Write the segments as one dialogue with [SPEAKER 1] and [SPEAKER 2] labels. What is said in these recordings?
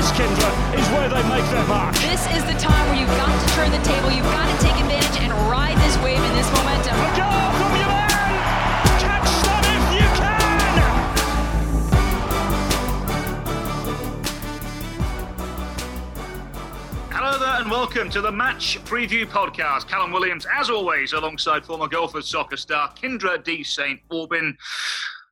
[SPEAKER 1] this, Kyndra, is where they make their mark.
[SPEAKER 2] This is the time where you've got to turn the table, you've got to take advantage and ride this wave and this momentum.
[SPEAKER 1] A goal from your man! Catch them if you can!
[SPEAKER 3] Hello there and welcome to the Match Preview Podcast. Callum Williams, as always, alongside former Gophers soccer star Kyndra D. St. Aubin.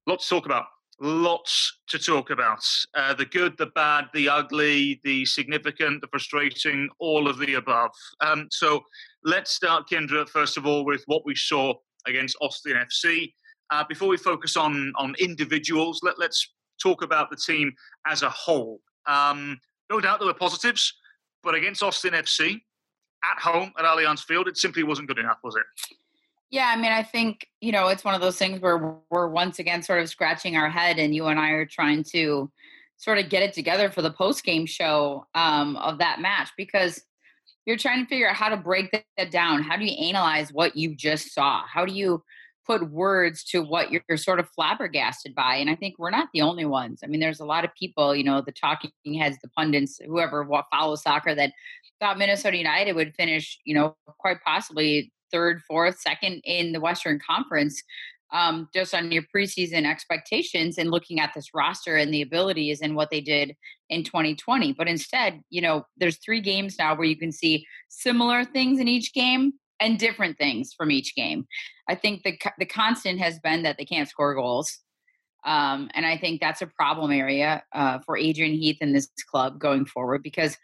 [SPEAKER 3] Lots to talk about. Lots to talk about. Uh, the good, the bad, the ugly, the significant, the frustrating, all of the above. Um, so let's start, Kyndra, first of all, with what we saw against Austin FC. Uh, before we focus on, on individuals, let, let's talk about the team as a whole. Um, no doubt there were positives, but against Austin FC at home at Allianz Field, it simply wasn't good enough, was it?
[SPEAKER 4] Yeah, I mean, I think, you know, it's one of those things where we're once again sort of scratching our head, and you and I are trying to sort of get it together for the post game show um, of that match because you're trying to figure out how to break that down. How do you analyze what you just saw? How do you put words to what you're, you're sort of flabbergasted by? And I think we're not the only ones. I mean, there's a lot of people, you know, the talking heads, the pundits, whoever follows soccer that thought Minnesota United would finish, you know, quite possibly third, fourth, second in the Western Conference, um, just on your preseason expectations and looking at this roster and the abilities and what they did in 2020. But instead, you know, there's three games now where you can see similar things in each game and different things from each game. I think the the constant has been that they can't score goals. Um, and I think that's a problem area uh, for Adrian Heath and this club going forward because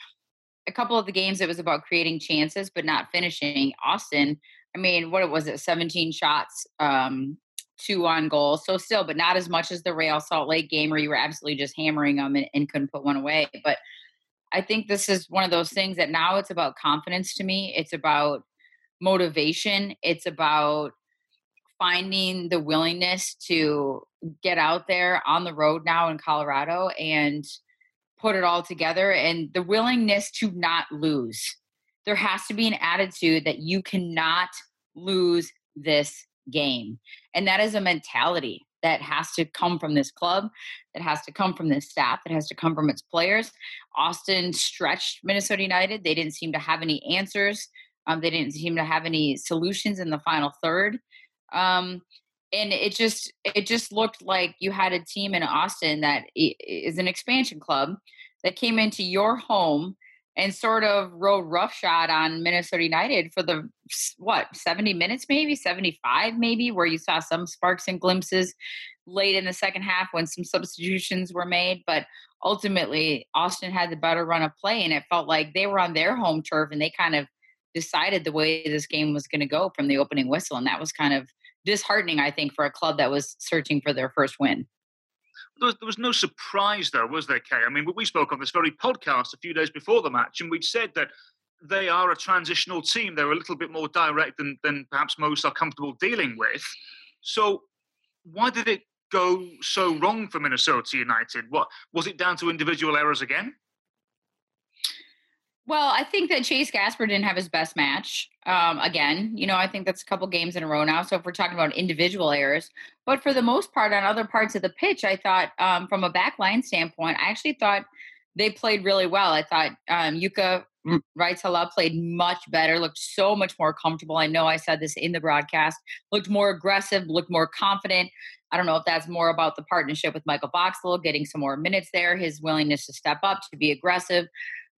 [SPEAKER 4] a couple of the games it was about creating chances but not finishing. Austin, I mean, what was it? 17 shots, um, two on goal. So still, but not as much as the Real Salt Lake game where you were absolutely just hammering them and, and couldn't put one away. But I think this is one of those things that now it's about confidence to me. It's about motivation. It's about finding the willingness to get out there on the road now in Colorado and put it all together and the willingness to not lose. There has to be an attitude that you cannot lose this game. And that is a mentality that has to come from this club, that has to come from this staff, that has to come from its players. Austin stretched Minnesota United. They didn't seem to have any answers. Um, they didn't seem to have any solutions in the final third. Um, and it just it just looked like you had a team in Austin that is an expansion club that came into your home and sort of rode roughshod on Minnesota United for the what 70 minutes maybe 75 maybe where you saw some sparks and glimpses late in the second half when some substitutions were made but ultimately Austin had the better run of play and it felt like they were on their home turf and they kind of decided the way this game was going to go from the opening whistle and that was kind of disheartening I think for a club that was searching for their first win
[SPEAKER 3] there was, there was no surprise, though, was there, Kay? I mean, we spoke on this very podcast a few days before the match, and we'd said that they are a transitional team. They're a little bit more direct than, than perhaps most are comfortable dealing with. So, why did it go so wrong for Minnesota United? What was it down to individual errors again?
[SPEAKER 4] Well, I think that Chase Gasper didn't have his best match. Um, again, you know, I think that's a couple games in a row now. So if we're talking about individual errors, but for the most part, on other parts of the pitch, I thought um, from a backline standpoint, I actually thought they played really well. I thought um, Jukka Raitala played much better, looked so much more comfortable. I know I said this in the broadcast, looked more aggressive, looked more confident. I don't know if that's more about the partnership with Michael Boxall, getting some more minutes there, his willingness to step up, to be aggressive.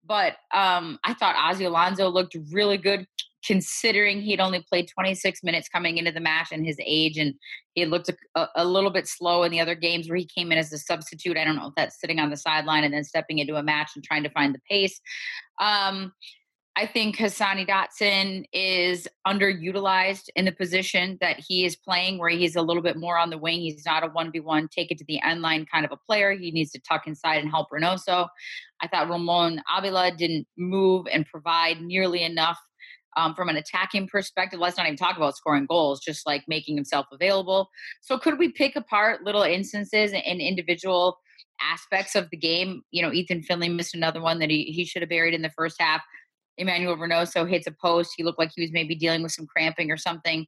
[SPEAKER 4] But um, I thought Ozzie Alonso looked really good considering he'd only played 26 minutes coming into the match and his age and he looked a, a, little bit slow in the other games where he came in as a substitute. I don't know if that's sitting on the sideline and then stepping into a match and trying to find the pace. Um, I think Hassani Dotson is underutilized in the position that he is playing, where he's a little bit more on the wing. He's not a 1v1, take it to the end line kind of a player. He needs to tuck inside and help Reynoso. I thought Ramon Abila didn't move and provide nearly enough um, from an attacking perspective. Let's not even talk about scoring goals, just like making himself available. So, could we pick apart little instances and individual aspects of the game? You know, Ethan Finlay missed another one that he, he should have buried in the first half. Emmanuel Reynoso hits a post. He looked like he was maybe dealing with some cramping or something.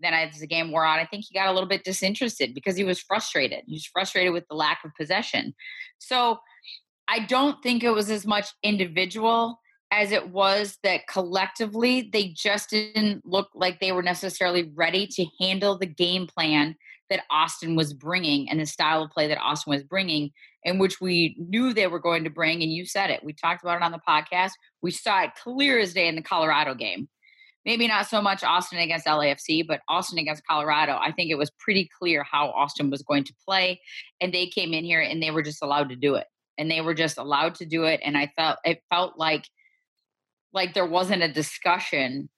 [SPEAKER 4] Then as the game wore on, I think he got a little bit disinterested because he was frustrated. He was frustrated with the lack of possession. So I don't think it was as much individual as it was that collectively they just didn't look like they were necessarily ready to handle the game plan that Austin was bringing and the style of play that Austin was bringing, in which we knew they were going to bring. And you said it. We talked about it on the podcast. We saw it clear as day in the Colorado game. Maybe not so much Austin against LAFC, but Austin against Colorado. I think it was pretty clear how Austin was going to play. And they came in here and they were just allowed to do it. And they were just allowed to do it. And I felt it felt like like there wasn't a discussion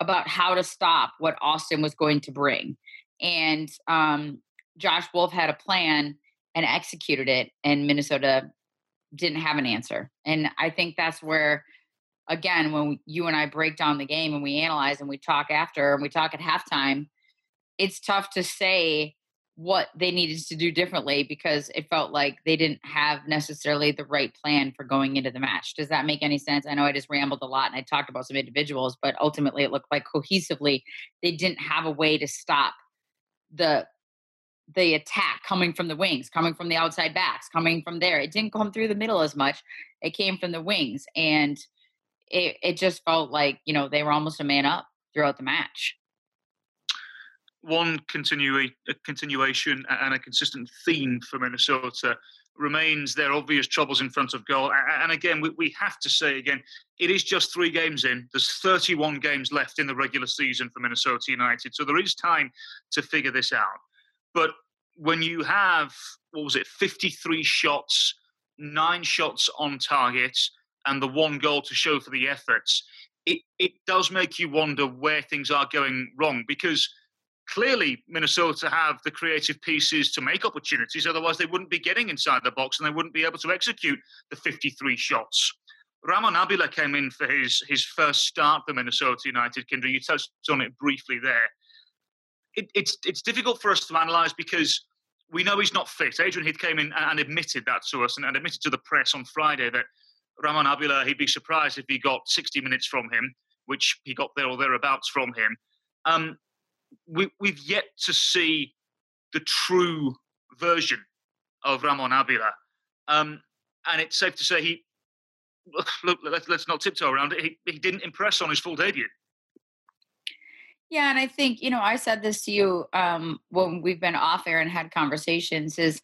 [SPEAKER 4] about how to stop what Austin was going to bring. And um, Josh Wolff had a plan and executed it, and Minnesota didn't have an answer. And I think that's where, again, when we, you and I break down the game and we analyze and we talk after and we talk at halftime, it's tough to say what they needed to do differently because it felt like they didn't have necessarily the right plan for going into the match. Does that make any sense? I know I just rambled a lot and I talked about some individuals, but ultimately it looked like cohesively they didn't have a way to stop the the attack coming from the wings, coming from the outside backs, coming from there. It didn't come through the middle as much. It came from the wings and it it just felt like, you know, they were almost a man up throughout the match
[SPEAKER 3] one continua- continuation and a consistent theme for Minnesota remains their obvious troubles in front of goal. And again, we have to say again, it is just three games in. There's 31 games left in the regular season for Minnesota United. So there is time to figure this out. But when you have, what was it, 53 shots, nine shots on target, and the one goal to show for the efforts, it, it does make you wonder where things are going wrong because – clearly Minnesota have the creative pieces to make opportunities. Otherwise, they wouldn't be getting inside the box and they wouldn't be able to execute the 53 shots. Ramon Abila came in for his his first start for Minnesota United. Kyndra, you touched on it briefly there. It, it's it's difficult for us to analyse because we know he's not fit. Adrian Heath came in and admitted that to us and, and admitted to the press on Friday that Ramon Abila, he'd be surprised if he got 60 minutes from him, which he got there or thereabouts from him. Um, we, we've yet to see the true version of Ramon Abila. Um, and it's safe to say he, look, let's, let's not tiptoe around it. He, he didn't impress on his full debut.
[SPEAKER 4] Yeah, and I think you know I said this to you um, when we've been off air and had conversations. Is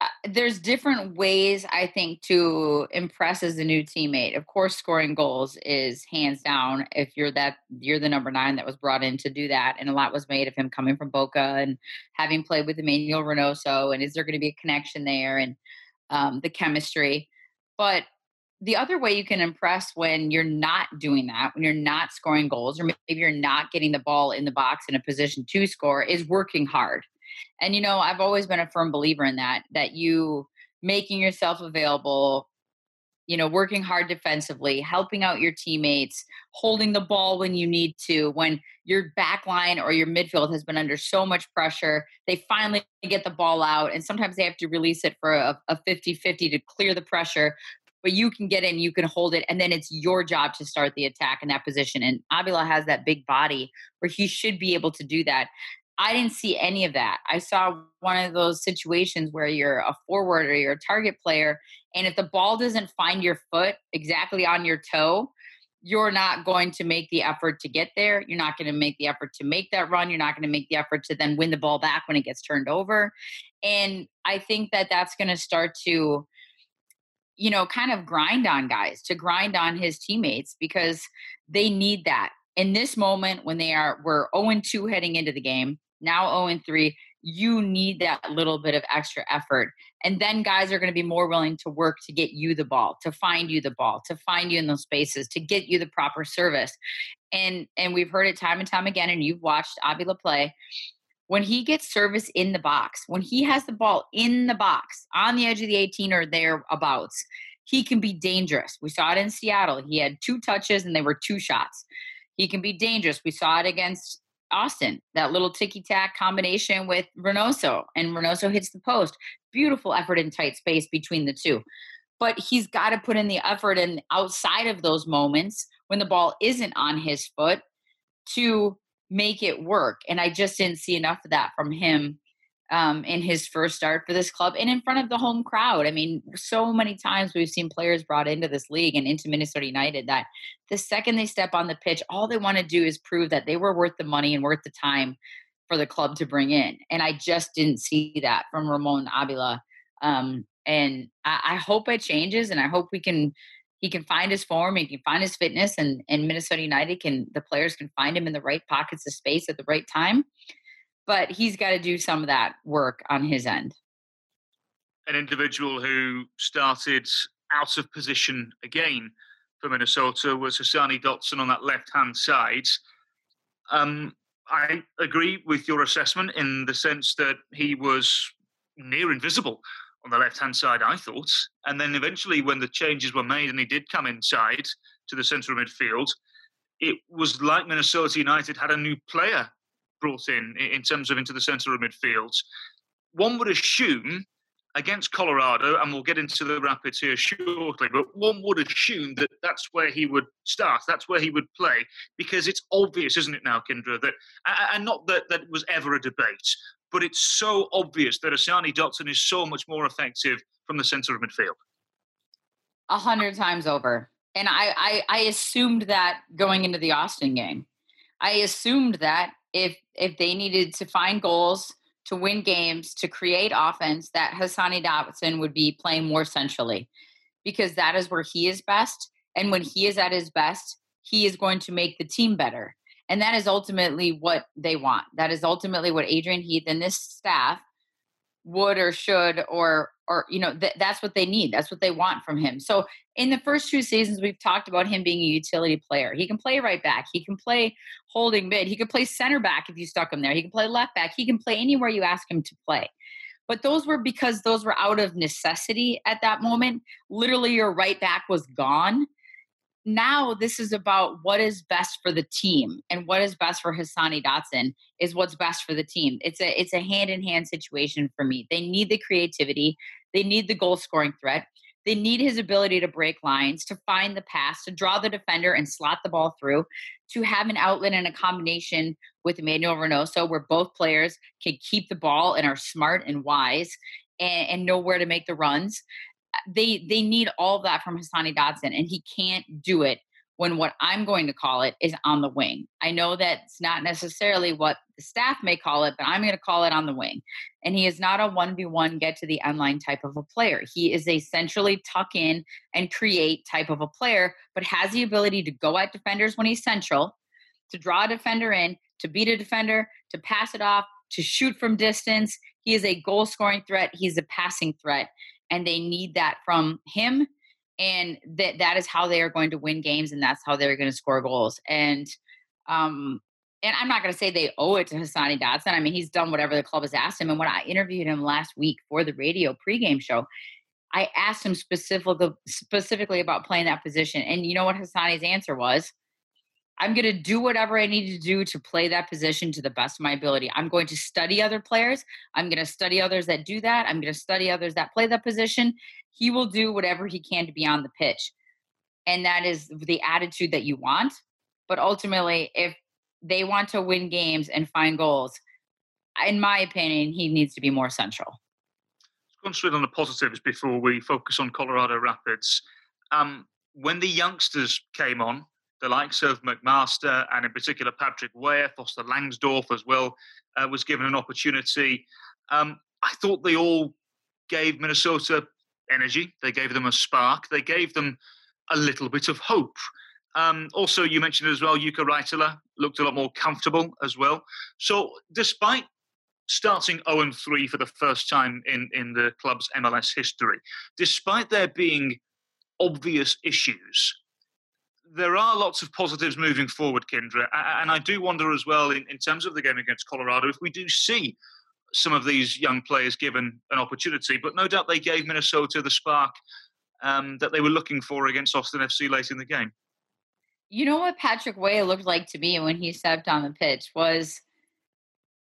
[SPEAKER 4] uh, there's different ways I think to impress as a new teammate. Of course, scoring goals is hands down. If you're that, you're the number nine that was brought in to do that, and a lot was made of him coming from Boca and having played with Emmanuel Reynoso. And is there going to be a connection there and um, the chemistry? But the other way you can impress when you're not doing that, when you're not scoring goals, or maybe you're not getting the ball in the box in a position to score, is working hard. And you know, I've always been a firm believer in that that you making yourself available, you know, working hard defensively, helping out your teammates, holding the ball when you need to, when your back line or your midfield has been under so much pressure, they finally get the ball out and sometimes they have to release it for a, a 50-50 to clear the pressure but you can get in, you can hold it, and then it's your job to start the attack in that position. And Abila has that big body where he should be able to do that. I didn't see any of that. I saw one of those situations where you're a forward or you're a target player, and if the ball doesn't find your foot exactly on your toe, you're not going to make the effort to get there. You're not going to make the effort to make that run. You're not going to make the effort to then win the ball back when it gets turned over. And I think that that's going to start to, you know, kind of grind on guys, to grind on his teammates because they need that. In this moment, when they are, we're 0 2 heading into the game, now 0 and 3, you need that little bit of extra effort. And then guys are going to be more willing to work to get you the ball, to find you the ball, to find you in those spaces, to get you the proper service. And and we've heard it time and time again, and you've watched Abila play. When he gets service in the box, when he has the ball in the box on the edge of the 18 or thereabouts, he can be dangerous. We saw it in Seattle. He had two touches and they were two shots. He can be dangerous. We saw it against Austin, that little ticky tack combination with Reynoso, and Reynoso hits the post. Beautiful effort in tight space between the two. But he's got to put in the effort and outside of those moments when the ball isn't on his foot to make it work. And I just didn't see enough of that from him um, in his first start for this club and in front of the home crowd. I mean, so many times we've seen players brought into this league and into Minnesota United that the second they step on the pitch, all they want to do is prove that they were worth the money and worth the time for the club to bring in. And I just didn't see that from Ramon Abila. Um, and I, I hope it changes and I hope we can he can find his form, he can find his fitness, and and Minnesota United can the players can find him in the right pockets of space at the right time. But he's got to do some of that work on his end.
[SPEAKER 3] An individual who started out of position again for Minnesota was Hassani Dotson on that left hand side. Um, I agree with your assessment in the sense that he was near invisible on the left hand side, I thought. And then eventually, when the changes were made and he did come inside to the centre of midfield, it was like Minnesota United had a new player brought in in terms of into the centre of midfield. One would assume against Colorado, and we'll get into the Rapids here shortly, but one would assume that that's where he would start, that's where he would play, because it's obvious, isn't it now, Kyndra, that, and not that that was ever a debate, but it's so obvious that Hassani Dotson is so much more effective from the centre of midfield.
[SPEAKER 4] A hundred times over. And I, I, I assumed that going into the Austin game. I assumed that if if they needed to find goals to win games, to create offense, that Hassani Dotson would be playing more centrally because that is where he is best. And when he is at his best, he is going to make the team better. And that is ultimately what they want. That is ultimately what Adrian Heath and this staff would or should or or you know th- that's what they need. That's what they want from him. So in the first two seasons we've talked about him being a utility player. He can play right back. He can play holding mid. He can play center back if you stuck him there. He can play left back. He can play anywhere you ask him to play. But those were because those were out of necessity at that moment. Literally your right back was gone now this is about what is best for the team and what is best for Hassani Dotson is what's best for the team. It's a it's a hand in hand situation for me. They need the creativity, they need the goal scoring threat, they need his ability to break lines, to find the pass, to draw the defender and slot the ball through, to have an outlet and a combination with Emmanuel Reynoso where both players can keep the ball and are smart and wise and, and know where to make the runs they they need all of that from Hassani Dotson, and he can't do it when what I'm going to call it is on the wing. I know that's not necessarily what the staff may call it, but I'm going to call it on the wing. And he is not a 1v1 get to the end line type of a player. He is a centrally tuck in and create type of a player, but has the ability to go at defenders when he's central, to draw a defender in, to beat a defender, to pass it off, to shoot from distance. He is a goal scoring threat, he's a passing threat and they need that from him and that that is how they are going to win games and that's how they're going to score goals and um and I'm not going to say they owe it to Hassani Dotson. I mean, he's done whatever the club has asked him. And when I interviewed him last week for the radio pregame show, I asked him specifically specifically about playing that position. And you know what Hassani's answer was? I'm going to do whatever I need to do to play that position to the best of my ability. I'm going to study other players. I'm going to study others that do that. I'm going to study others that play that position. He will do whatever he can to be on the pitch. And that is the attitude that you want. But ultimately, if they want to win games and find goals, in my opinion, he needs to be more central.
[SPEAKER 3] Let's concentrate on the positives before we focus on Colorado Rapids. Um, when the youngsters came on, the likes of McMaster and in particular Patrick Weah, Foster Langsdorf as well, uh, was given an opportunity. Um, I thought they all gave Minnesota energy. They gave them a spark. They gave them a little bit of hope. Um, also, you mentioned as well, Jukka Raitala looked a lot more comfortable as well. So, despite starting 0 3 for the first time in, in the club's MLS history, despite there being obvious issues, there are lots of positives moving forward, Kyndra. And I do wonder as well, in, in terms of the game against Colorado, if we do see some of these young players given an opportunity. But no doubt they gave Minnesota the spark um, that they were looking for against Austin FC late in the game.
[SPEAKER 4] You know what Patrick Weah looked like to me when he stepped on the pitch was,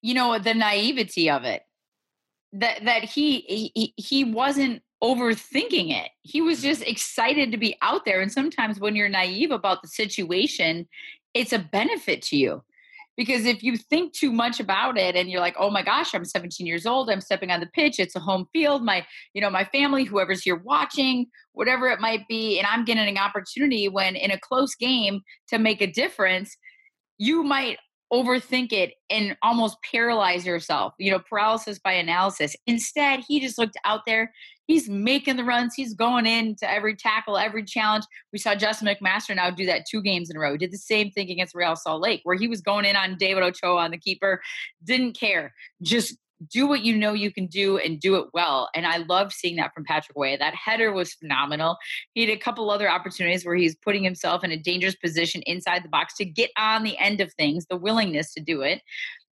[SPEAKER 4] you know, the naivety of it. That that he he he wasn't overthinking it. He was just excited to be out there. And sometimes when you're naive about the situation, it's a benefit to you. Because if you think too much about it and you're like, oh my gosh, I'm 17 years old, I'm stepping on the pitch, it's a home field, my, you know, my family, whoever's here watching, whatever it might be, and I'm getting an opportunity when in a close game to make a difference, you might overthink it and almost paralyze yourself, you know, paralysis by analysis. Instead, he just looked out there. He's making the runs. He's going into every tackle, every challenge. We saw Justin McMaster now do that two games in a row. He did the same thing against Real Salt Lake, where he was going in on David Ochoa on the keeper, didn't care, just do what you know you can do and do it well. And I love seeing that from Patrick Weah. That header was phenomenal. He had a couple other opportunities where he's putting himself in a dangerous position inside the box to get on the end of things, the willingness to do it.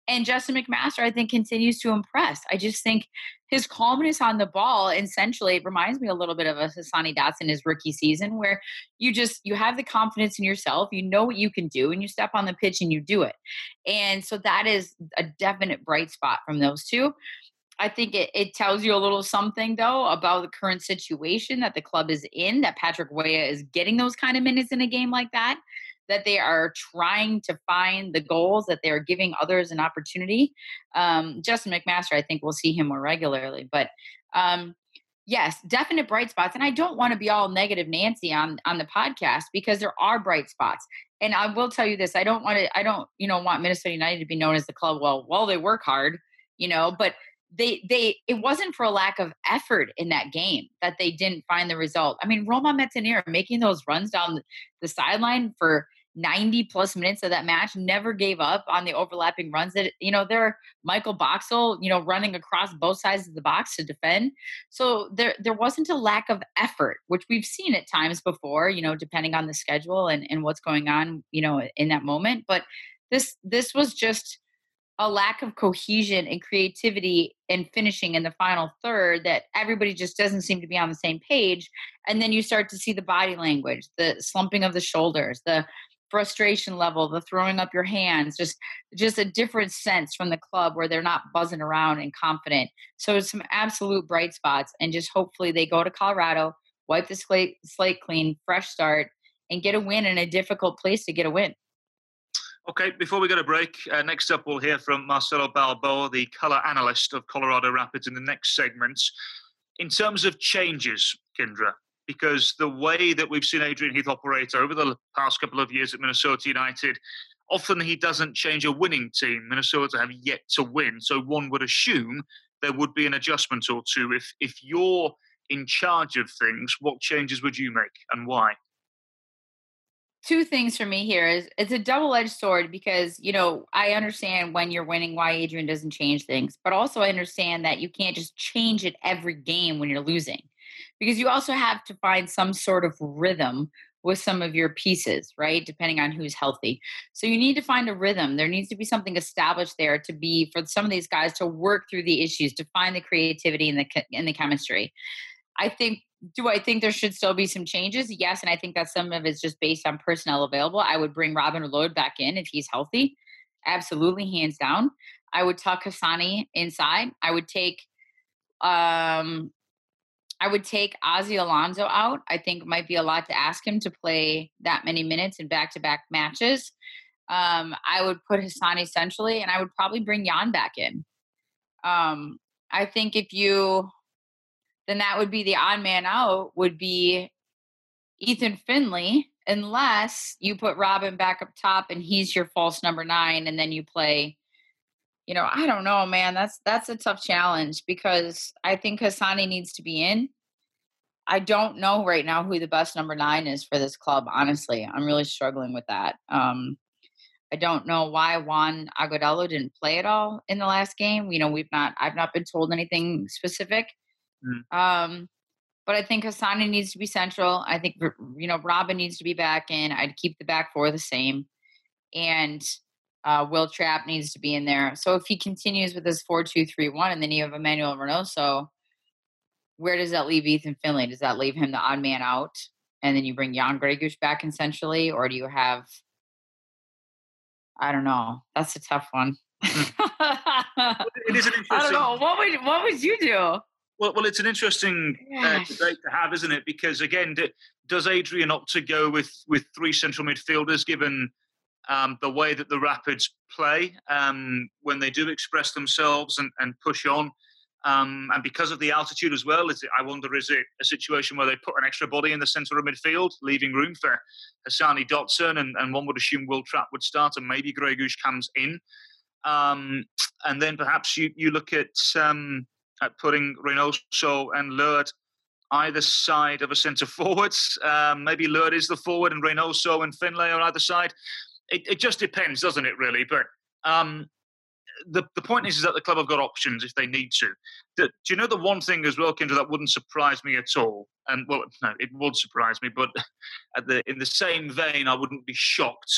[SPEAKER 4] And Justin McMaster, I think, continues to impress. I just think his calmness on the ball, essentially, reminds me a little bit of a Hassani Dotson his rookie season, where you just you have the confidence in yourself, you know what you can do, and you step on the pitch and you do it. And so that is a definite bright spot from those two. I think it, it tells you a little something though about the current situation that the club is in, that Patrick Weah is getting those kind of minutes in a game like that that they are trying to find the goals, that they are giving others an opportunity. Um, Justin McMaster, I think we'll see him more regularly. But um, yes, definite bright spots. And I don't want to be all negative Nancy on on the podcast because there are bright spots. And I will tell you this: I don't want to. I don't, you know, want Minnesota United to be known as the club. Well, well, they work hard, you know, but they they it wasn't for a lack of effort in that game that they didn't find the result. I mean, Romain Metanire making those runs down the sideline for 90 plus minutes of that match, never gave up on the overlapping runs that, you know, there Michael Boxall, you know, running across both sides of the box to defend. So there there wasn't a lack of effort, which we've seen at times before, you know, depending on the schedule and, and what's going on, you know, in that moment. But this this was just a lack of cohesion and creativity and finishing in the final third that everybody just doesn't seem to be on the same page and then you start to see the body language the slumping of the shoulders the frustration level, the throwing up your hands, just just a different sense from the club where they're not buzzing around and confident. So some absolute bright spots, and just hopefully they go to Colorado, wipe the slate slate clean, fresh start, and get a win in a difficult place to get a win.
[SPEAKER 3] Okay, before we go to break, uh, next up we'll hear from Marcelo Balboa, the color analyst of Colorado Rapids, in the next segment. In terms of changes, Kyndra, because the way that we've seen Adrian Heath operate over the past couple of years at Minnesota United, often he doesn't change a winning team. Minnesota have yet to win, so one would assume there would be an adjustment or two. If if you're in charge of things, what changes would you make and why?
[SPEAKER 4] Two things for me here is it's a double-edged sword because you know I understand when you're winning why Adrian doesn't change things, but also I understand that you can't just change it every game when you're losing because you also have to find some sort of rhythm with some of your pieces, right? Depending on who's healthy. So you need to find a rhythm. There needs to be something established there to be for some of these guys to work through the issues, to find the creativity and the and the chemistry. I think do I think there should still be some changes? Yes, and I think that some of it's just based on personnel available. I would bring Robin Lod back in if he's healthy. Absolutely, hands down. I would tuck Hassani inside. I would take um I would take Ozzie Alonso out. I think might be a lot to ask him to play that many minutes in back to back matches. Um, I would put Hassani centrally and I would probably bring Jan back in. Um, I think if you, then that would be the odd man out, would be Ethan Finlay, unless you put Robin back up top and he's your false number nine and then you play you know, I don't know, man. That's that's a tough challenge because I think Hassani needs to be in. I don't know right now who the best number nine is for this club. Honestly, I'm really struggling with that. Um, I don't know why Juan Agudelo didn't play at all in the last game. You know, we've not I've not been told anything specific. Mm. Um, but I think Hassani needs to be central. I think you know Robin needs to be back in. I'd keep the back four the same, and uh, Will Trapp needs to be in there. So if he continues with this four two three one, and then you have Emmanuel Reynoso, where does that leave Ethan Finlay? Does that leave him the odd man out, and then you bring Jan Gregus back essentially, or do you have? I don't know. That's a tough one.
[SPEAKER 3] Hmm. it is an interesting.
[SPEAKER 4] I don't know. What would what would you do?
[SPEAKER 3] Well, well, it's an interesting uh, debate to have, isn't it? Because again, does Adrian opt to go with with three central midfielders, given um, the way that the Rapids play um, when they do express themselves and, and push on. Um, and because of the altitude as well, is it, I wonder is it a situation where they put an extra body in the centre of midfield, leaving room for Hassani Dotson, and, and one would assume Will Trapp would start, and maybe Gregus comes in. Um, and then perhaps you, you look at, um, at putting Reynoso and Lod either side of a centre forward. Um, maybe Lod is the forward and Reynoso and Finlay on either side. It, it just depends, doesn't it, really? But um, the, the point is, is that the club have got options if they need to. do you know the one thing as well, Kyndra, that wouldn't surprise me at all? And well, no, it would surprise me, but the, in the same vein, I wouldn't be shocked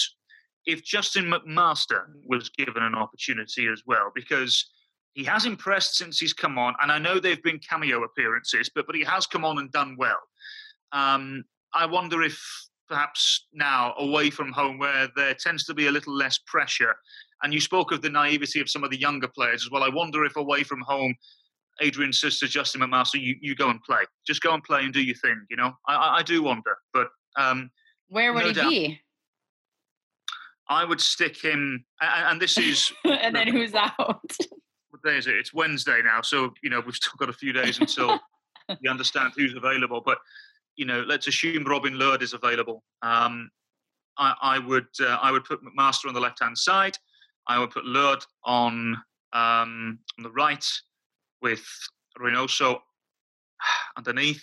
[SPEAKER 3] if Justin McMaster was given an opportunity as well, because he has impressed since he's come on, and I know they've been cameo appearances, but but he has come on and done well. Um, I wonder if perhaps now away from home, where there tends to be a little less pressure, and you spoke of the naivety of some of the younger players as well. I wonder if away from home, Adrian says to Justin McMaster, you, you go and play. Just go and play and do your thing, you know? I, I do wonder. But um,
[SPEAKER 4] where would no he doubt, be?
[SPEAKER 3] I would stick him, and, and this is.
[SPEAKER 4] and then who's out?
[SPEAKER 3] what day is it? It's Wednesday now. So, you know, we've still got a few days until we understand who's available. But, you know, let's assume Robin Lod is available. Um, I, I, would uh, I would put McMaster on the left hand side. I would put Lod on um, on the right with Reynoso underneath.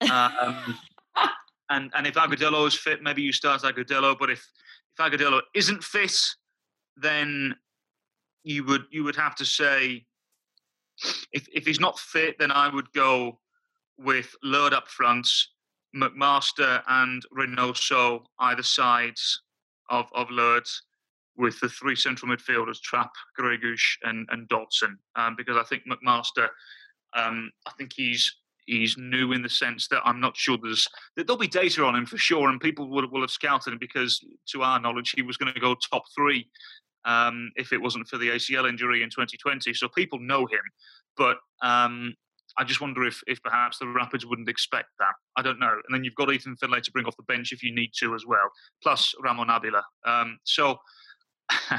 [SPEAKER 3] Um, and and if Agudelo is fit, maybe you start Agudelo. But if if Agudelo isn't fit, then you would you would have to say if if he's not fit, then I would go with Lod up front, McMaster and Reynoso either sides of of Lod with the three central midfielders, Trapp, Gregus, and, and Dotson, um, because I think McMaster, um, I think he's he's new in the sense that I'm not sure there's there'll be data on him for sure, and people will, will have scouted him because, to our knowledge, he was going to go top three um, if it wasn't for the ACL injury in 2020. So people know him, but um, I just wonder if, if perhaps the Rapids wouldn't expect that. I don't know. And then you've got Ethan Finlay to bring off the bench if you need to as well, plus Ramon Abila. Um, so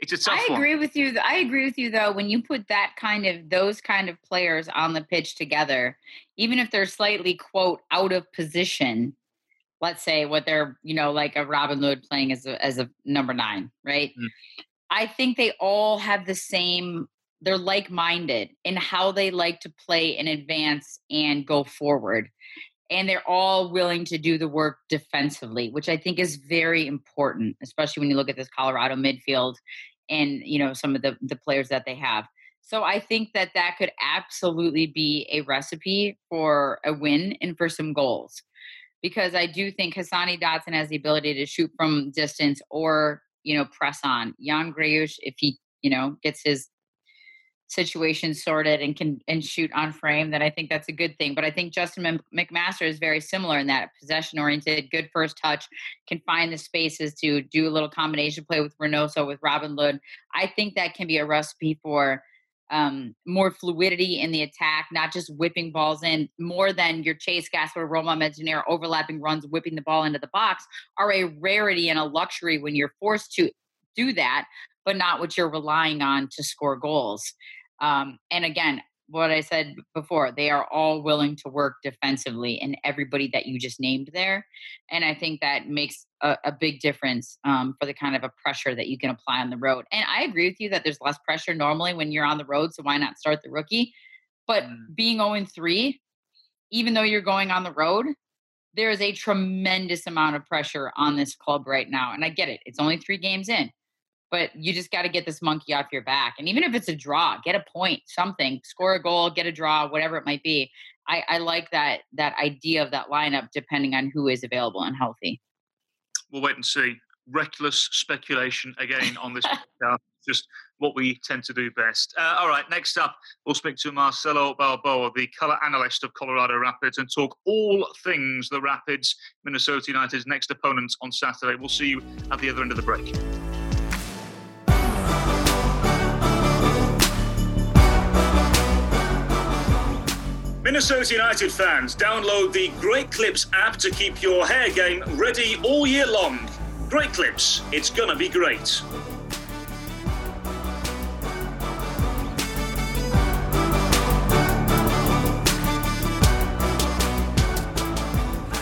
[SPEAKER 3] it's a tough
[SPEAKER 4] I agree with you. I agree with you though. When you put that kind of those kind of players on the pitch together, even if they're slightly quote out of position, let's say what they're you know like a Robin Lod playing as a as a number nine, right? Mm. I think they all have the same. They're like minded in how they like to play in advance and go forward and they're all willing to do the work defensively, which I think is very important, especially when you look at this Colorado midfield and you know some of the the players that they have. So I think that that could absolutely be a recipe for a win and for some goals, because I do think Hassani Dotson has the ability to shoot from distance or you know press on. Jan Gregus, if he you know gets his situation sorted and can and shoot on frame, then I think that's a good thing. But I think Justin McMaster is very similar in that possession oriented, good first touch, can find the spaces to do a little combination play with Reynoso, with Robin Lod. I think that can be a recipe for um, more fluidity in the attack, not just whipping balls in, more than your Chase Gasper, Romain Metanire overlapping runs, whipping the ball into the box, are a rarity and a luxury when you're forced to do that, but not what you're relying on to score goals. Um, and again, what I said before, they are all willing to work defensively, and everybody that you just named there. And I think that makes a, a big difference um, for the kind of a pressure that you can apply on the road. And I agree with you that there's less pressure normally when you're on the road, so why not start the rookie? But mm. being 0 3, even though you're going on the road, there is a tremendous amount of pressure on this club right now. And I get it, it's only three games in but you just got to get this monkey off your back. And even if it's a draw, get a point, something, score a goal, get a draw, whatever it might be. I, I like that that idea of that lineup depending on who is available and healthy.
[SPEAKER 3] We'll wait and see. Reckless speculation again on this podcast. Just what we tend to do best. Uh, all right, next up, we'll speak to Marcelo Balboa, the colour analyst of Colorado Rapids, and talk all things the Rapids, Minnesota United's next opponent on Saturday. We'll see you at the other end of the break. Minnesota United fans, download the Great Clips app to keep your hair game ready all year long. Great clips. It's gonna be great.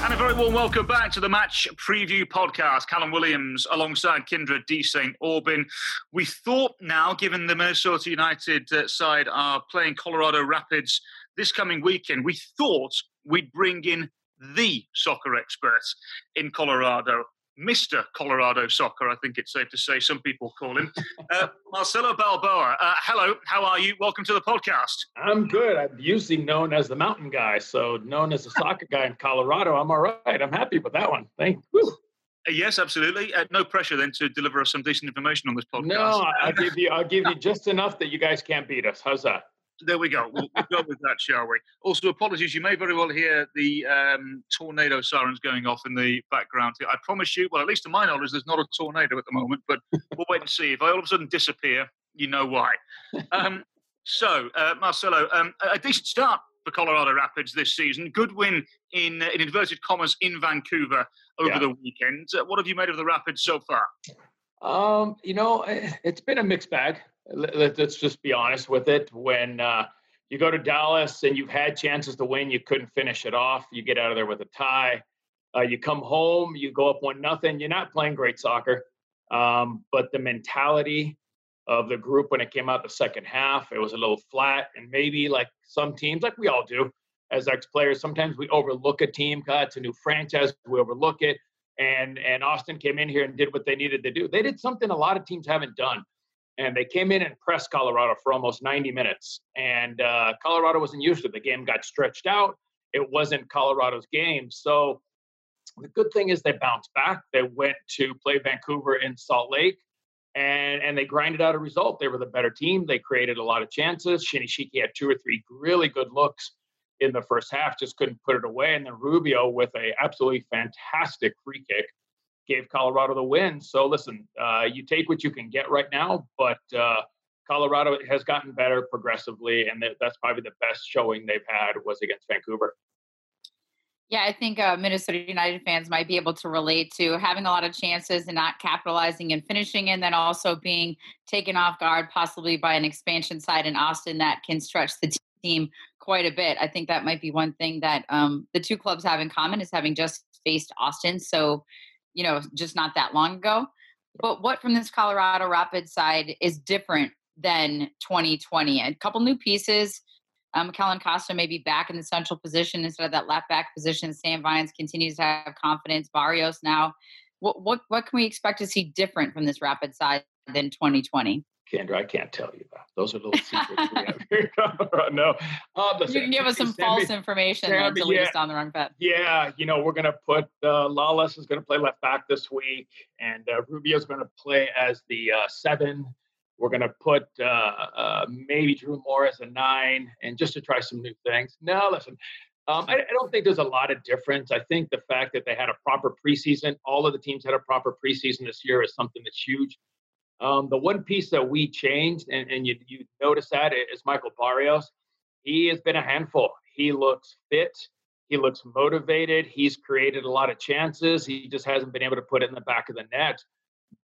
[SPEAKER 3] And a very warm welcome back to the match preview podcast. Callum Williams alongside Kyndra D. St. Aubin. We thought now, given the Minnesota United uh, side are playing Colorado Rapids this coming weekend, we thought we'd bring in the soccer expert in Colorado. Mr. Colorado Soccer, I think it's safe to say. Some people call him. Uh, Marcelo Balboa. Uh, hello, how are you? Welcome to the podcast.
[SPEAKER 5] I'm good. I'm usually known as the mountain guy, so known as the soccer guy in Colorado. I'm all right. I'm happy with that one. Thank you.
[SPEAKER 3] Uh, yes, absolutely. Uh, no pressure then to deliver us some decent information on this podcast.
[SPEAKER 5] No, I'll give you. I'll give you just enough that you guys can't beat us. How's that?
[SPEAKER 3] There we go. We'll, we'll go with that, shall we? Also, apologies. You may very well hear the um, tornado sirens going off in the background here. I promise you, well, at least to my knowledge, there's not a tornado at the moment, but we'll wait and see. If I all of a sudden disappear, you know why. Um, so, uh, Marcelo, um, a decent start for Colorado Rapids this season. Good win in, uh, in inverted commas in Vancouver over
[SPEAKER 5] Yeah.
[SPEAKER 3] the weekend. Uh, what have you made of the Rapids so far?
[SPEAKER 5] Um, you know, eh, it's been a mixed bag. Let- Let's just be honest with it. When uh, you go to Dallas and you've had chances to win, you couldn't finish it off. You get out of there with a tie. Uh, you come home, you go up one nothing. You're not playing great soccer, um, but the mentality of the group when it came out the second half, it was a little flat. And maybe like some teams, like we all do as ex players, sometimes we overlook a team. God, it's a new franchise. We overlook it and and Austin came in here and did what they needed to do. They did something a lot of teams haven't done, and they came in and pressed Colorado for almost 90 minutes. And uh, Colorado wasn't used to it. The game got stretched out. It wasn't Colorado's game. So the good thing is they bounced back. They went to play Vancouver in Salt Lake. And, and they grinded out a result. They were the better team. They created a lot of chances. Shinyashiki had two or three really good looks in the first half, just couldn't put it away. And then Rubio with a absolutely fantastic free kick gave Colorado the win. So listen, uh, you take what you can get right now, but uh, Colorado has gotten better progressively, and that's probably the best showing they've had was against Vancouver.
[SPEAKER 4] Yeah, I think uh, Minnesota United fans might be able to relate to having a lot of chances and not capitalizing and finishing, and then also being taken off guard possibly by an expansion side in Austin that can stretch the team quite a bit. I think that might be one thing that um, the two clubs have in common is having just faced Austin, so you know, just not that long ago. But what from this Colorado Rapids side is different than 2020? A couple new pieces. Um, Kellyn Costa may be back in the central position instead of that left back position. Sam Vines continues to have confidence. Barrios now. What what what can we expect to see different from this rapid side than 2020?
[SPEAKER 5] Kyndra, I can't tell you that. Those are little secrets we have here. no, uh,
[SPEAKER 4] You can give us some
[SPEAKER 5] send me-
[SPEAKER 4] false information then
[SPEAKER 5] Sammy,
[SPEAKER 4] to lead
[SPEAKER 5] yeah.
[SPEAKER 4] us down the wrong path.
[SPEAKER 5] Yeah, you know, we're going to put uh, Lawless is going to play left back this week, and uh, Rubio's going to play as the uh, seven. We're going to put uh, uh, maybe Drew Moor as a nine, and just to try some new things. No, listen, um, I, I don't think there's a lot of difference. I think the fact that they had a proper preseason, all of the teams had a proper preseason this year, is something that's huge. Um, the one piece that we changed, and, and you, you notice that, is Michael Barrios. He has been a handful. He looks fit. He looks motivated. He's created a lot of chances. He just hasn't been able to put it in the back of the net.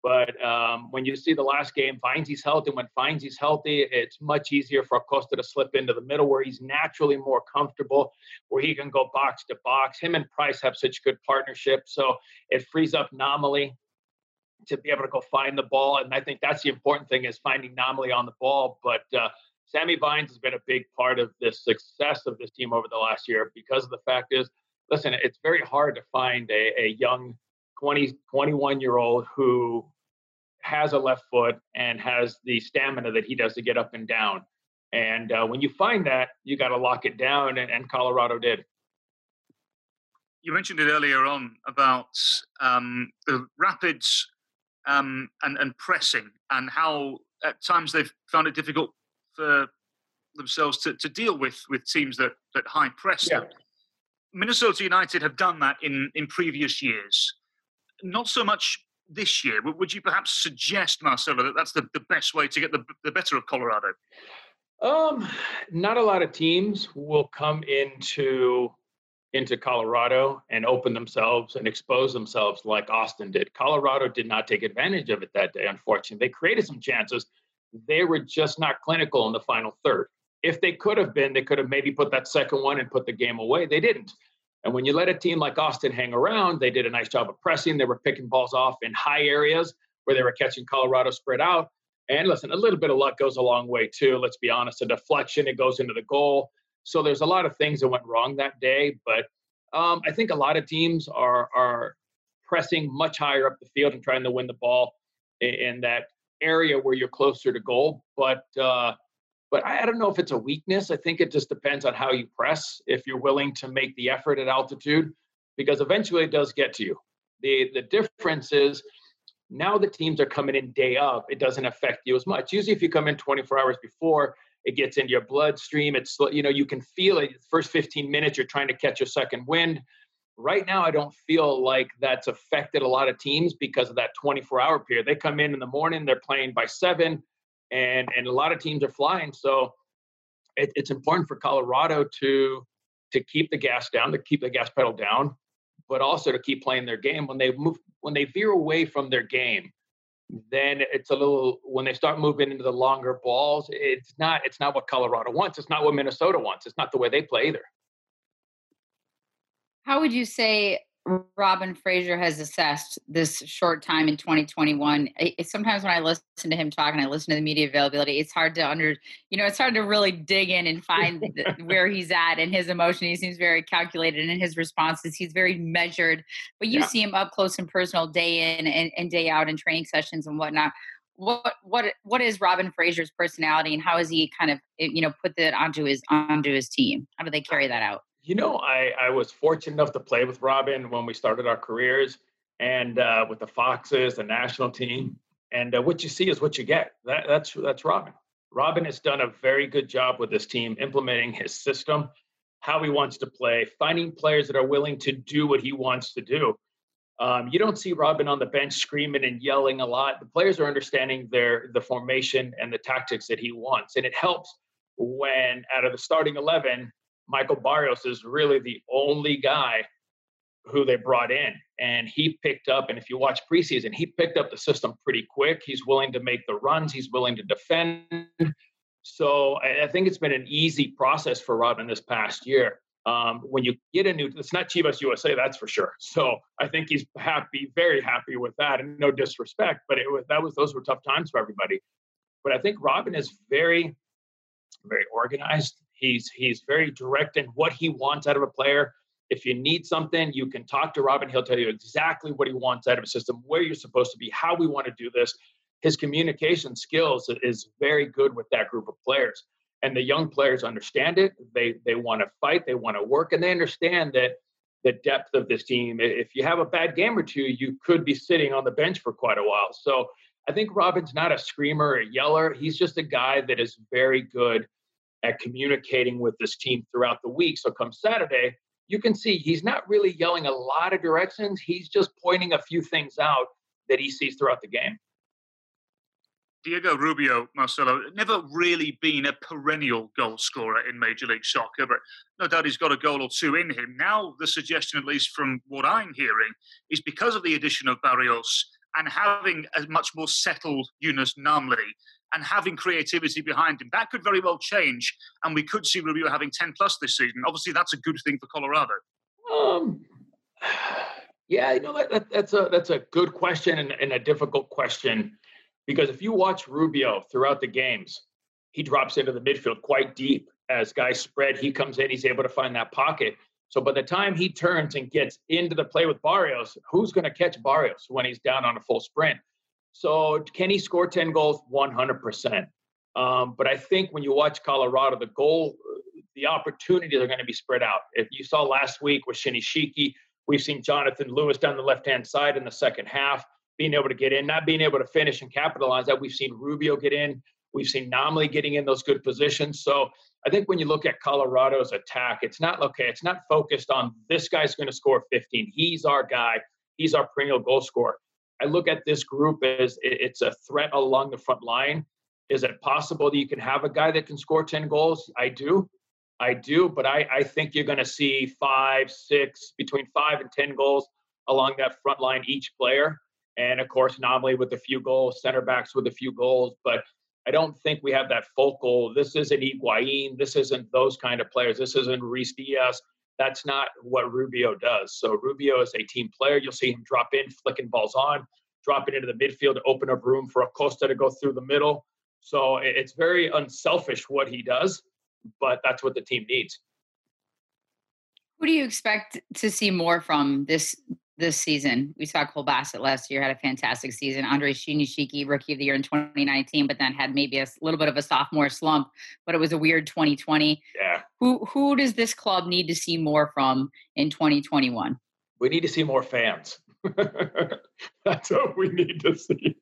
[SPEAKER 5] But um, when you see the last game, Vines he's healthy. When Vines he's healthy, it's much easier for Acosta to slip into the middle where he's naturally more comfortable, where he can go box to box. Him and Price have such good partnership. So it frees up Namli to be able to go find the ball. And I think that's the important thing is finding Namli on the ball. But uh, Sammy Vines has been a big part of the success of this team over the last year because of the fact is, listen, it's very hard to find a, a young 20, 21 year old who has a left foot and has the stamina that he does to get up and down. And uh, when you find that, you got to lock it down, and, and Colorado did.
[SPEAKER 3] You mentioned it earlier on about um, the Rapids um, and, and pressing and how at times they've found it difficult for themselves to, to deal with with teams that, that high press them. Minnesota United have done that in, in previous years. Not so much this year. Would would you perhaps suggest, Marcelo, that that's the, the best way to get the, the better of Colorado?
[SPEAKER 5] Um, not a lot of teams will come into into Colorado and open themselves and expose themselves like Austin did. Colorado did not take advantage of it that day, unfortunately. They created some chances. They were just not clinical in the final third. If they could have been, they could have maybe put that second one and put the game away. They didn't. And when you let a team like Austin hang around, they did a nice job of pressing. They were picking balls off in high areas where they were catching Colorado spread out. And listen, a little bit of luck goes a long way too. Let's be honest. A deflection, it goes into the goal. So there's a lot of things that went wrong that day. But um, I think a lot of teams are are pressing much higher up the field and trying to win the ball in, in that area where you're closer to goal. But uh, but I don't know if it's a weakness. I think it just depends on how you press. If you're willing to make the effort at altitude, because eventually it does get to you. The the difference is now the teams are coming in day up. It doesn't affect you as much. Usually, if you come in 24 hours before, it gets into your bloodstream. It's you know you can feel it. First 15 minutes, you're trying to catch a second wind. Right now, I don't feel like that's affected a lot of teams because of that 24 hour period. They come in in the morning, they're playing by seven, and and a lot of teams are flying. So it, it's important for Colorado to to keep the gas down, to keep the gas pedal down, but also to keep playing their game. When they move, when they veer away from their game, then it's a little. When they start moving into the longer balls, it's not. It's not what Colorado wants. It's not what Minnesota wants. It's not the way they play either.
[SPEAKER 4] How would you say Robin Fraser has assessed this short time in 2021. It, sometimes when I listen to him talk and I listen to the media availability, it's hard to under, you know, it's hard to really dig in and find the, where he's at and his emotion. He seems very calculated in his responses. He's very measured, but you yeah. see him up close and personal day in and, and day out in training sessions and whatnot. What what what is Robin Fraser's personality and how has he kind of eh, you know put that onto his onto his team? How do they carry that out?
[SPEAKER 5] You know, I, I was fortunate enough to play with Robin when we started our careers and uh, with the Foxes, the national team. And uh, what you see is what you get. That, that's that's Robin. Robin has done a very good job with this team implementing his system, how he wants to play, finding players that are willing to do what he wants to do. Um, you don't see Robin on the bench screaming and yelling a lot. The players are understanding their the formation and the tactics that he wants, and it helps when out of the starting eleven, Michael Barrios is really the only guy who they brought in. And he picked up, and if you watch preseason, he picked up the system pretty quick. He's willing to make the runs, he's willing to defend. So I think it's been an easy process for Robin this past year. Um, when you get a new, it's not Chivas USA, that's for sure. So I think he's happy, very happy with that, and no disrespect, but it was that was those were tough times for everybody. But I think Robin is very, very organized. He's he's very direct in what he wants out of a player. If you need something, you can talk to Robin. He'll tell you exactly what he wants out of a system, where you're supposed to be, how we want to do this. His communication skills is very good with that group of players. And the young players understand it. They they want to fight, they want to work, and they understand that the depth of this team. If you have a bad game or two, you could be sitting on the bench for quite a while. So I think Robin's not a screamer or a yeller. He's just a guy that is very good at communicating with this team throughout the week. So come Saturday, you can see he's not really yelling a lot of directions. He's just pointing a few things out that he sees throughout the game.
[SPEAKER 3] Diego Rubio, Marcelo, never really been a perennial goal scorer in Major League Soccer, but no doubt he's got a goal or two in him. Now, the suggestion, at least from what I'm hearing, is because of the addition of Barrios and having a much more settled Younes Namli, and having creativity behind him. That could very well change, and we could see Rubio having 10 plus this season. Obviously, that's a good thing for Colorado.
[SPEAKER 5] Um, yeah, you know that, that, that's a that's a good question and, and a difficult question because if you watch Rubio throughout the games, he drops into the midfield quite deep as guys spread. He comes in, he's able to find that pocket. So by the time he turns and gets into the play with Barrios, who's going to catch Barrios when he's down on a full sprint? So can he score 10 goals? 100%. Um, but I think when you watch Colorado, the goal, the opportunities are going to be spread out. If you saw last week with Shinyashiki, we've seen Jonathan Lewis down the left hand side in the second half, being able to get in, not being able to finish and capitalize that. We've seen Rubio get in. We've seen Namli getting in those good positions. So I think when you look at Colorado's attack, it's not okay. It's not focused on this guy's going to score 15. He's our guy. He's our perennial goal scorer. I look at this group as it's a threat along the front line. Is it possible that you can have a guy that can score 10 goals? I do. I do, but I, I think you're going to see five, six, between five and 10 goals along that front line each player. And of course, Namli with a few goals, center backs with a few goals. But I don't think we have that focal. This isn't Higuain. This isn't those kind of players. This isn't Ruidíaz. That's not what Rubio does. So Rubio is a team player. You'll see him drop in, flicking balls on, dropping into the midfield to open up room for Acosta to go through the middle. So it's very unselfish what he does, but that's what the team needs.
[SPEAKER 4] Who do you expect to see more from this this season. We saw Cole Bassett last year had a fantastic season. Andre Shinyashiki, rookie of the year in 2019, but then had maybe a little bit of a sophomore slump. But it was a weird 2020.
[SPEAKER 5] Yeah.
[SPEAKER 4] Who who does this club need to see more from in 2021?
[SPEAKER 5] We need to see more fans. That's what we need to see.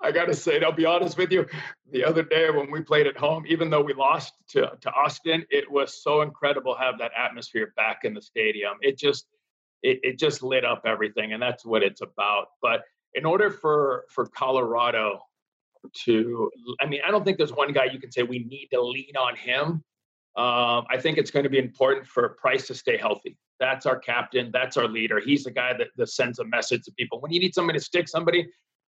[SPEAKER 5] I got to say, I'll be honest with you. The other day when we played at home, even though we lost to, to Austin, it was so incredible to have that atmosphere back in the stadium. It just it, it just lit up everything, and that's what it's about. But in order for for Colorado to, I mean, I don't think there's one guy you can say we need to lean on him. Um, I think it's going to be important for Price to stay healthy. That's our captain. That's our leader. He's the guy that, that sends a message to people. When you need somebody to stick somebody,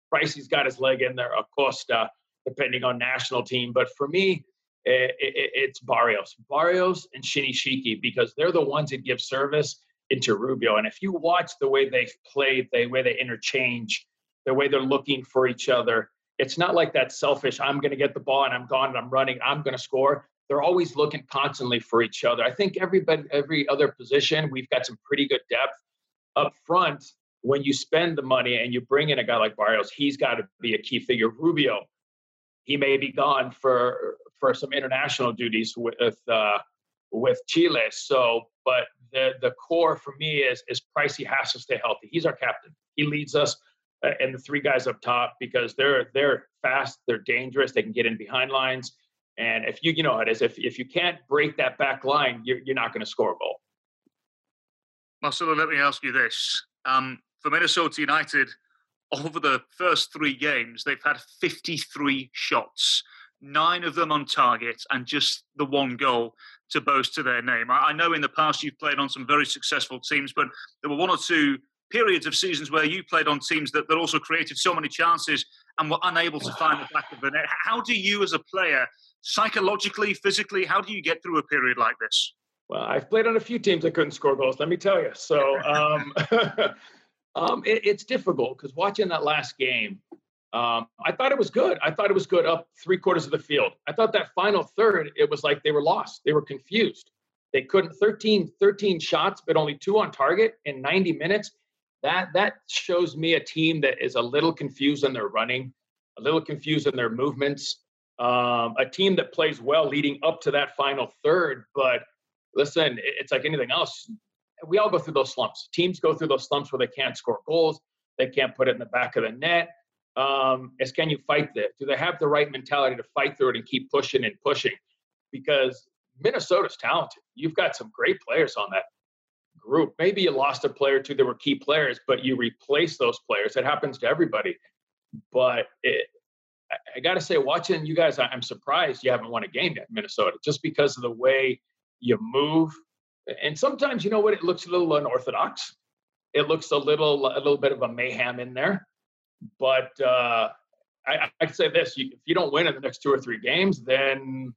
[SPEAKER 5] Price, he's got his leg in there. Acosta, depending on national team. But for me, it, it, it's Barrios, Barrios and Shinyashiki because they're the ones that give service into Rubio. And if you watch the way they've played, the way they interchange, the way they're looking for each other, it's not like that selfish, I'm going to get the ball and I'm gone and I'm running, I'm going to score. They're always looking constantly for each other. I think everybody, every other position, we've got some pretty good depth up front. When you spend the money and you bring in a guy like Barrios, he's got to be a key figure. Rubio, he may be gone for for some international duties with uh, with Chile. So, but the the core for me is is Pricey has to stay healthy. He's our captain. He leads us, uh, and the three guys up top because they're they're fast, they're dangerous, they can get in behind lines. And if you you know it is if if you can't break that back line, you're you're not going to score a goal.
[SPEAKER 3] Marcelo, let me ask you this: um, for Minnesota United, over the first three games, they've had 53 shots, nine of them on target, and just the one goal to boast to their name. I, I know in the past you've played on some very successful teams, but there were one or two periods of seasons where you played on teams that, that also created so many chances and were unable to find the back of the net. How do you, as a player, psychologically, physically, how do you get through a period like this?
[SPEAKER 5] Well, I've played on a few teams that couldn't score goals. Let me tell you. So um, um, it, it's difficult because watching that last game, um, I thought it was good. I thought it was good up three quarters of the field. I thought that final third, it was like they were lost. They were confused. They couldn't 13, 13 shots, but only two on target in 90 minutes. That that shows me a team that is a little confused in their running, a little confused in their movements. Um, a team that plays well leading up to that final third. But listen, it's like anything else. We all go through those slumps. Teams go through those slumps where they can't score goals, they can't put it in the back of the net um, is can you fight that? Do they have the right mentality to fight through it and keep pushing and pushing? Because Minnesota's talented. You've got some great players on that group. Maybe you lost a player or two that were key players, but you replace those players. It happens to everybody. But it, I got to say, watching you guys, I'm surprised you haven't won a game yet, Minnesota, just because of the way you move. And sometimes, you know what, it looks a little unorthodox. It looks a little, a little bit of a mayhem in there. But uh, I, I'd say this: you, if you don't win in the next two or three games, then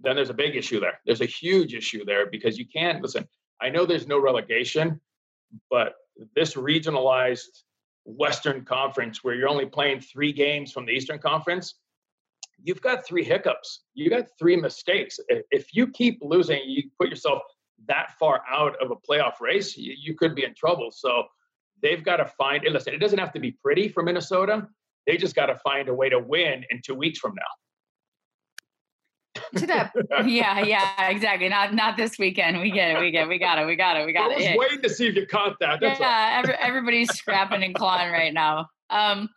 [SPEAKER 5] then there's a big issue there. There's a huge issue there because you can't listen. I know there's no relegation, but this regionalized Western Conference, where you're only playing three games from the Eastern Conference, you've got three hiccups. You got three mistakes. If you keep losing, you put yourself that far out of a playoff race, you, you could be in trouble. So they've got to find. Listen, it doesn't have to be pretty for Minnesota. They just got to find a way to win in two weeks from now.
[SPEAKER 4] to that, yeah, yeah, exactly. Not not this weekend. We get it. We get. It, we got it. We got it. We got it.
[SPEAKER 5] I was
[SPEAKER 4] it.
[SPEAKER 5] waiting to see if you caught that. That's
[SPEAKER 4] yeah, every, everybody's scrapping and clawing right now. Um,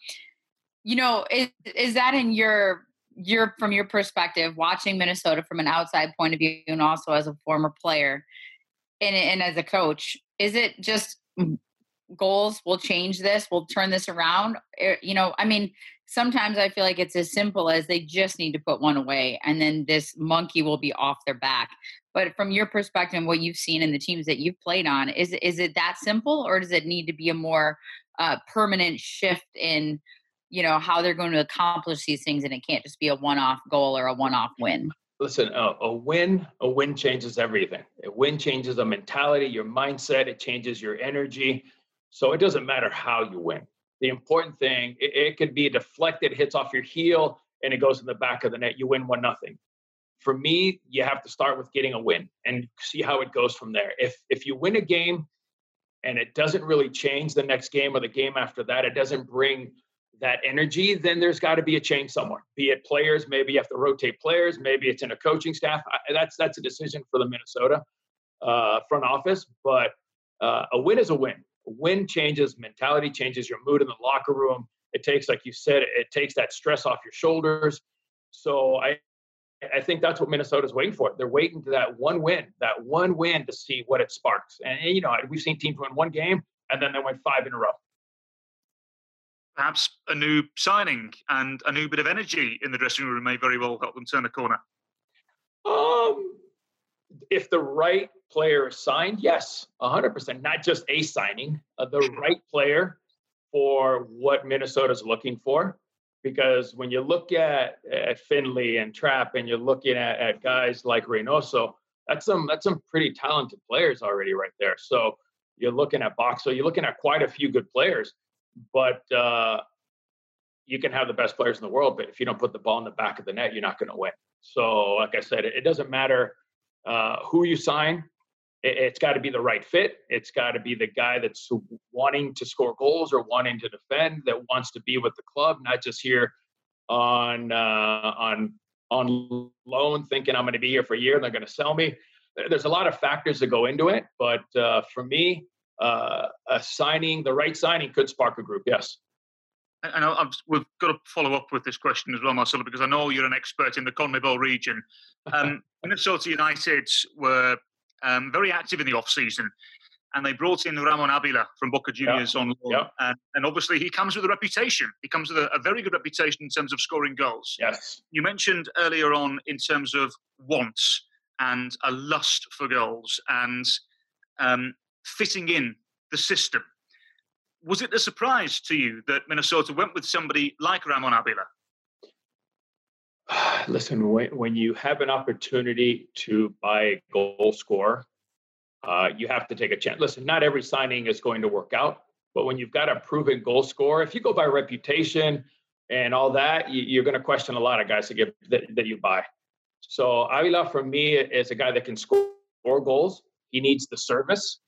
[SPEAKER 4] you know, is is that in your your from your perspective, watching Minnesota from an outside point of view, and also as a former player, and and as a coach, is it just goals will change this We'll turn this around eh, you know i mean sometimes I feel like it's as simple as they just need to put one away and then this monkey will be off their back. But from your perspective, what you've seen in the teams that you've played on, is is it that simple, or does it need to be a more uh, permanent shift in, you know, how they're going to accomplish these things, and it can't just be a one-off goal or a one-off win?
[SPEAKER 5] Listen, a, a win, a win changes everything. A win changes the mentality, your mindset. It changes your energy. So it doesn't matter how you win. The important thing, it, it could be deflected, hits off your heel, and it goes in the back of the net. You win one nothing for me, you have to start with getting a win and see how it goes from there. If if you win a game and it doesn't really change the next game or the game after that, it doesn't bring that energy, then there's got to be a change somewhere. Be it players, maybe you have to rotate players, maybe it's in a coaching staff. That's that's a decision for the Minnesota uh, front office. But uh, a win is a win. Win changes mentality, changes your mood in the locker room. It takes, like you said, it takes that stress off your shoulders. So I, I think that's what Minnesota's waiting for. They're waiting for that one win, that one win to see what it sparks. And, you know, we've seen teams win one game and then they win five in a row.
[SPEAKER 3] Perhaps a new signing and a new bit of energy in the dressing room may very well help them turn the corner.
[SPEAKER 5] Um, if the right player is signed, yes, 100%. Not just a signing, uh, the right player for what Minnesota's looking for because when you look at at Finlay and Trapp and you're looking at, at guys like Reynoso, that's some that's some pretty talented players already right there. So you're looking at Boxall, you're looking at quite a few good players, but uh, you can have the best players in the world, but if you don't put the ball in the back of the net, you're not going to win. So, like I said, it, it doesn't matter uh, who you sign it, has got to be the right fit. It's got to be the guy that's wanting to score goals or wanting to defend, that wants to be with the club, not just here on uh, on on loan, thinking I'm going to be here for a year and they're going to sell me. There's a lot of factors that go into it, but uh, for me, uh, signing, the right signing, could spark a group. Yes.
[SPEAKER 3] And I, we've got to follow up with this question as well, Marcelo, because I know you're an expert in the CONMEBOL region. Um, Minnesota United were um, very active in the off season. And they brought in Ramon Abila from Boca Juniors on loan. And, and, obviously, he comes with a reputation. He comes with a, a, very good reputation in terms of scoring goals.
[SPEAKER 5] Yes.
[SPEAKER 3] You mentioned earlier on in terms of wants and a lust for goals and um, fitting in the system. Was it a surprise to you that Minnesota went with somebody like Ramon Abila?
[SPEAKER 5] listen, when, when you have an opportunity to buy a goal scorer, uh, you have to take a chance. Listen, not every signing is going to work out, but when you've got a proven goal scorer, if you go by reputation and all that, you, are going to question a lot of guys that, get, that, that you buy. So Abila, for me, is a guy that can score goals. He needs the service.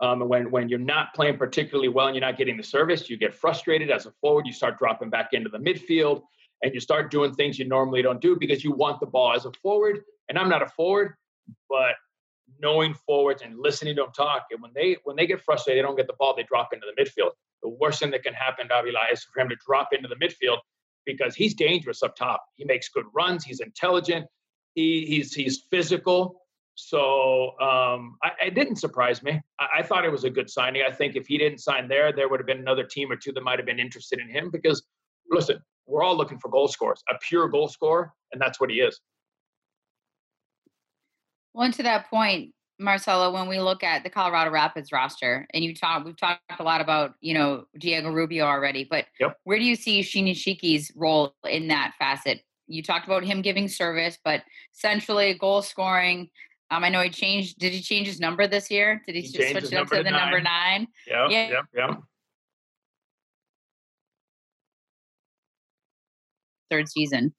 [SPEAKER 5] Um, when when you're not playing particularly well and you're not getting the service, you get frustrated as a forward. You start dropping back into the midfield and you start doing things you normally don't do because you want the ball as a forward. And I'm not a forward, but knowing forwards and listening to them talk, and when they when they get frustrated, they don't get the ball, they drop into the midfield. The worst thing that can happen to Abila is for him to drop into the midfield because he's dangerous up top. He makes good runs. He's intelligent. He, he's he's physical. So um, I, it didn't surprise me. I, I, thought it was a good signing. I think if he didn't sign there, there would have been another team or two that might have been interested in him because, listen, we're all looking for goal scorers, a pure goal scorer, and that's what he is.
[SPEAKER 4] Well, and to that point, Marcelo, when we look at the Colorado Rapids roster, and you talk, we've talked a lot about you know Diego Rubio already, but
[SPEAKER 5] yep.
[SPEAKER 4] where do you see Shinyashiki's role in that facet? You talked about him giving service, but centrally goal scoring. Um, I know he changed. Did he change his number this year? Did he, he switch it up to, to the nine. number nine?
[SPEAKER 5] Yeah, yeah, yeah.
[SPEAKER 4] third season.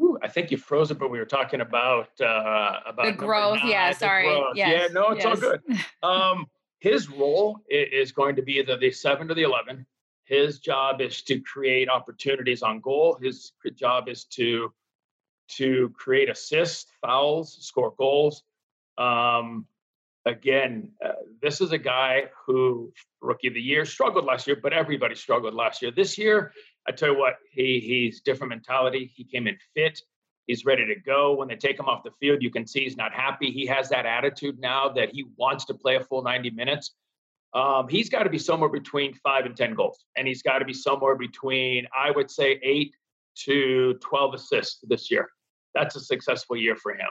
[SPEAKER 5] Ooh, I think you froze it, but we were talking about uh, about
[SPEAKER 4] the growth. Nine, yeah, sorry. Growth. Yes,
[SPEAKER 5] yeah, no, it's yes. all good. Um, his role is going to be either the seven or the eleven. His job is to create opportunities on goal. His job is to to create assists, fouls, score goals. Um, again, uh, this is a guy who rookie of the year struggled last year, but everybody struggled last year. This year, I tell you what, he he's different mentality. He came in fit. He's ready to go. When they take him off the field, you can see he's not happy. He has that attitude now that he wants to play a full 90 minutes. Um, he's got to be somewhere between five and 10 goals. And he's got to be somewhere between, I would say, eight to 12 assists this year. That's a successful year for him.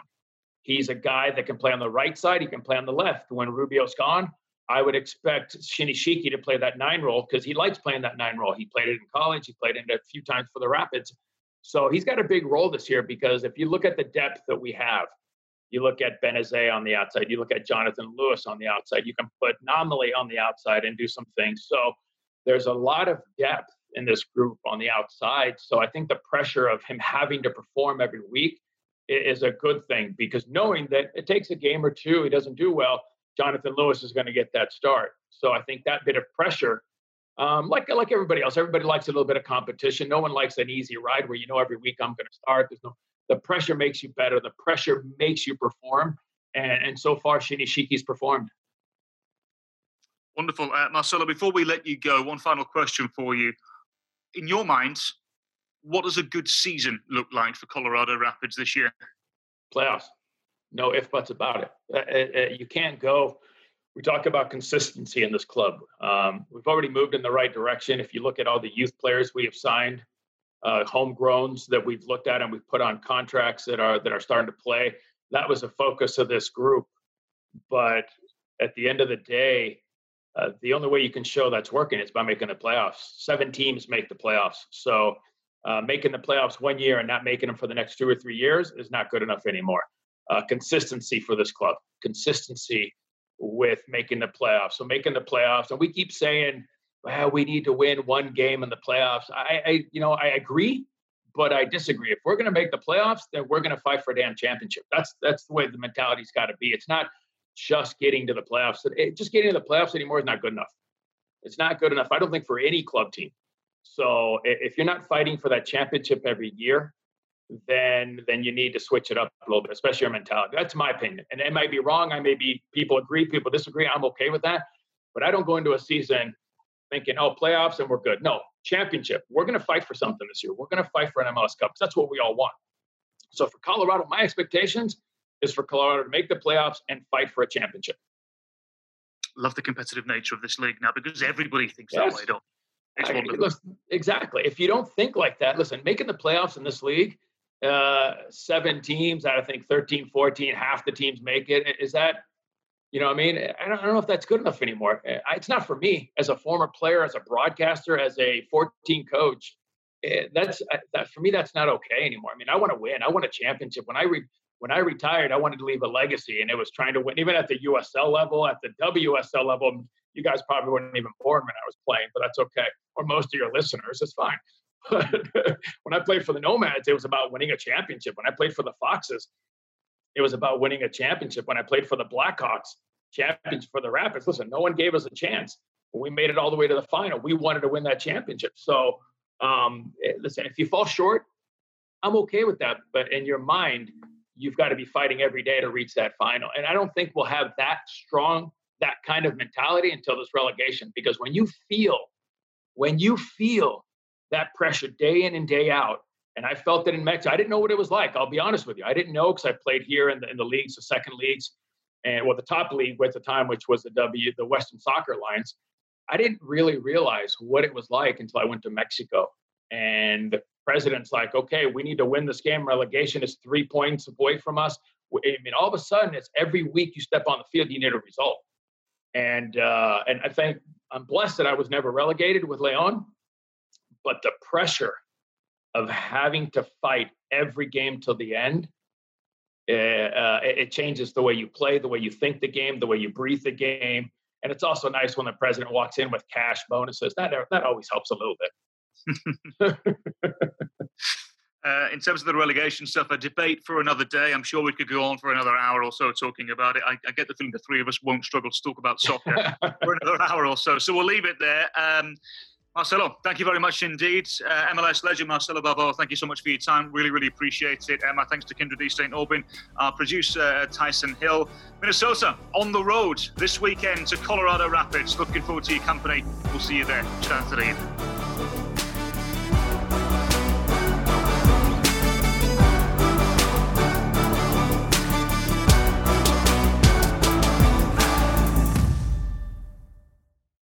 [SPEAKER 5] He's a guy that can play on the right side, he can play on the left. When Rubio's gone, I would expect Shinyashiki to play that nine role because he likes playing that nine role. He played it in college, he played it a few times for the Rapids. So he's got a big role this year because if you look at the depth that we have, you look at Benezet on the outside, you look at Jonathan Lewis on the outside, you can put Namli on the outside and do some things. So there's a lot of depth in this group on the outside. So I think the pressure of him having to perform every week is a good thing because knowing that it takes a game or two, he doesn't do well, Jonathan Lewis is going to get that start. So I think that bit of pressure um, like like everybody else, everybody likes a little bit of competition. No one likes an easy ride where you know every week I'm going to start. There's no the pressure makes you better. The pressure makes you perform, and and so far Shinyashiki's performed.
[SPEAKER 3] Wonderful, uh, Marcelo. Before we let you go, one final question for you. In your mind, what does a good season look like for Colorado Rapids this year?
[SPEAKER 5] Playoffs. No if buts about it. Uh, uh, uh you can't go we talk about consistency in this club. Um, we've already moved in the right direction. If you look at all the youth players we have signed, uh, homegrowns that we've looked at and we've put on contracts that are that are starting to play, that was a focus of this group. But at the end of the day, uh, the only way you can show that's working is by making the playoffs. Seven teams make the playoffs, so uh, making the playoffs one year and not making them for the next two or three years is not good enough anymore. Uh, consistency for this club, consistency with making the playoffs. So making the playoffs, and we keep saying, well, we need to win one game in the playoffs. I, I you know, I agree, but I disagree. If we're going to make the playoffs, then we're going to fight for a damn championship. That's that's the way the mentality's got to be. It's not just getting to the playoffs. Just getting to the playoffs anymore is not good enough. It's not good enough. I don't think for any club team. So if you're not fighting for that championship every year, then then you need to switch it up a little bit, especially your mentality. That's my opinion. And it might be wrong. I may be people agree, people disagree. I'm okay with that. But I don't go into a season thinking, oh, playoffs and we're good. No, championship. We're going to fight for something this year. We're going to fight for an MLS Cup. That's what we all want. So for Colorado, my expectations is for Colorado to make the playoffs and fight for a championship.
[SPEAKER 3] Love the competitive nature of this league now because everybody thinks yes. that way, don't I,
[SPEAKER 5] listen, exactly. If you don't think like that, listen, making the playoffs in this league uh, seven teams out of I think 13, 14, half the teams make it. Is that, you know, I mean, I don't, I don't know if that's good enough anymore. Uh, it's not for me as a former player, as a broadcaster, as a 14 coach. Eh, that's that for me. That's not okay anymore. I mean, I want to win. I want a championship. When I re, when I retired, I wanted to leave a legacy, and it was trying to win, even at the USL level, at the WSL level. You guys probably weren't even born when I was playing, but that's okay. Or most of your listeners, it's fine. But when I played for the Nomads, it was about winning a championship. When I played for the Foxes, it was about winning a championship. When I played for the Blackhawks, champions for the Rapids, listen, no one gave us a chance. We made it all the way to the final. We wanted to win that championship. So, um, eh, listen, if you fall short, I'm okay with that. But in your mind, you've got to be fighting every day to reach that final. And I don't think we'll have that strong, that kind of mentality until this relegation. Because when you feel, when you feel that pressure day in and day out. And I felt it in Mexico. I didn't know what it was like. I'll be honest with you. I didn't know because I played here in the, in the leagues, the second leagues, and well, the top league at the time, which was the W, the Western Soccer Alliance. I didn't really realize what it was like until I went to Mexico. And the president's like, okay, we need to win this game. Relegation is three points away from us. I mean, all of a sudden, it's every week you step on the field, you need a result. And uh, and I think I'm blessed that I was never relegated with Leon but the pressure of having to fight every game till the end, uh, uh, it changes the way you play, the way you think the game, the way you breathe the game. And it's also nice when the president walks in with cash bonuses. That that always helps a little bit.
[SPEAKER 3] uh, in terms of the relegation stuff, a debate for another day. I'm sure we could go on for another hour or so talking about it. I, I get the feeling the three of us won't struggle to talk about soccer for another hour or so. So we'll leave it there. Um, Marcelo, thank you very much indeed. Uh, MLS legend Marcelo Balboa, thank you so much for your time. Really, really appreciate it. Uh, my thanks to Kyndra de St. Aubin, our producer Tyson Hill. Minnesota on the road this weekend to Colorado Rapids. Looking forward to your company. We'll see you there. Today.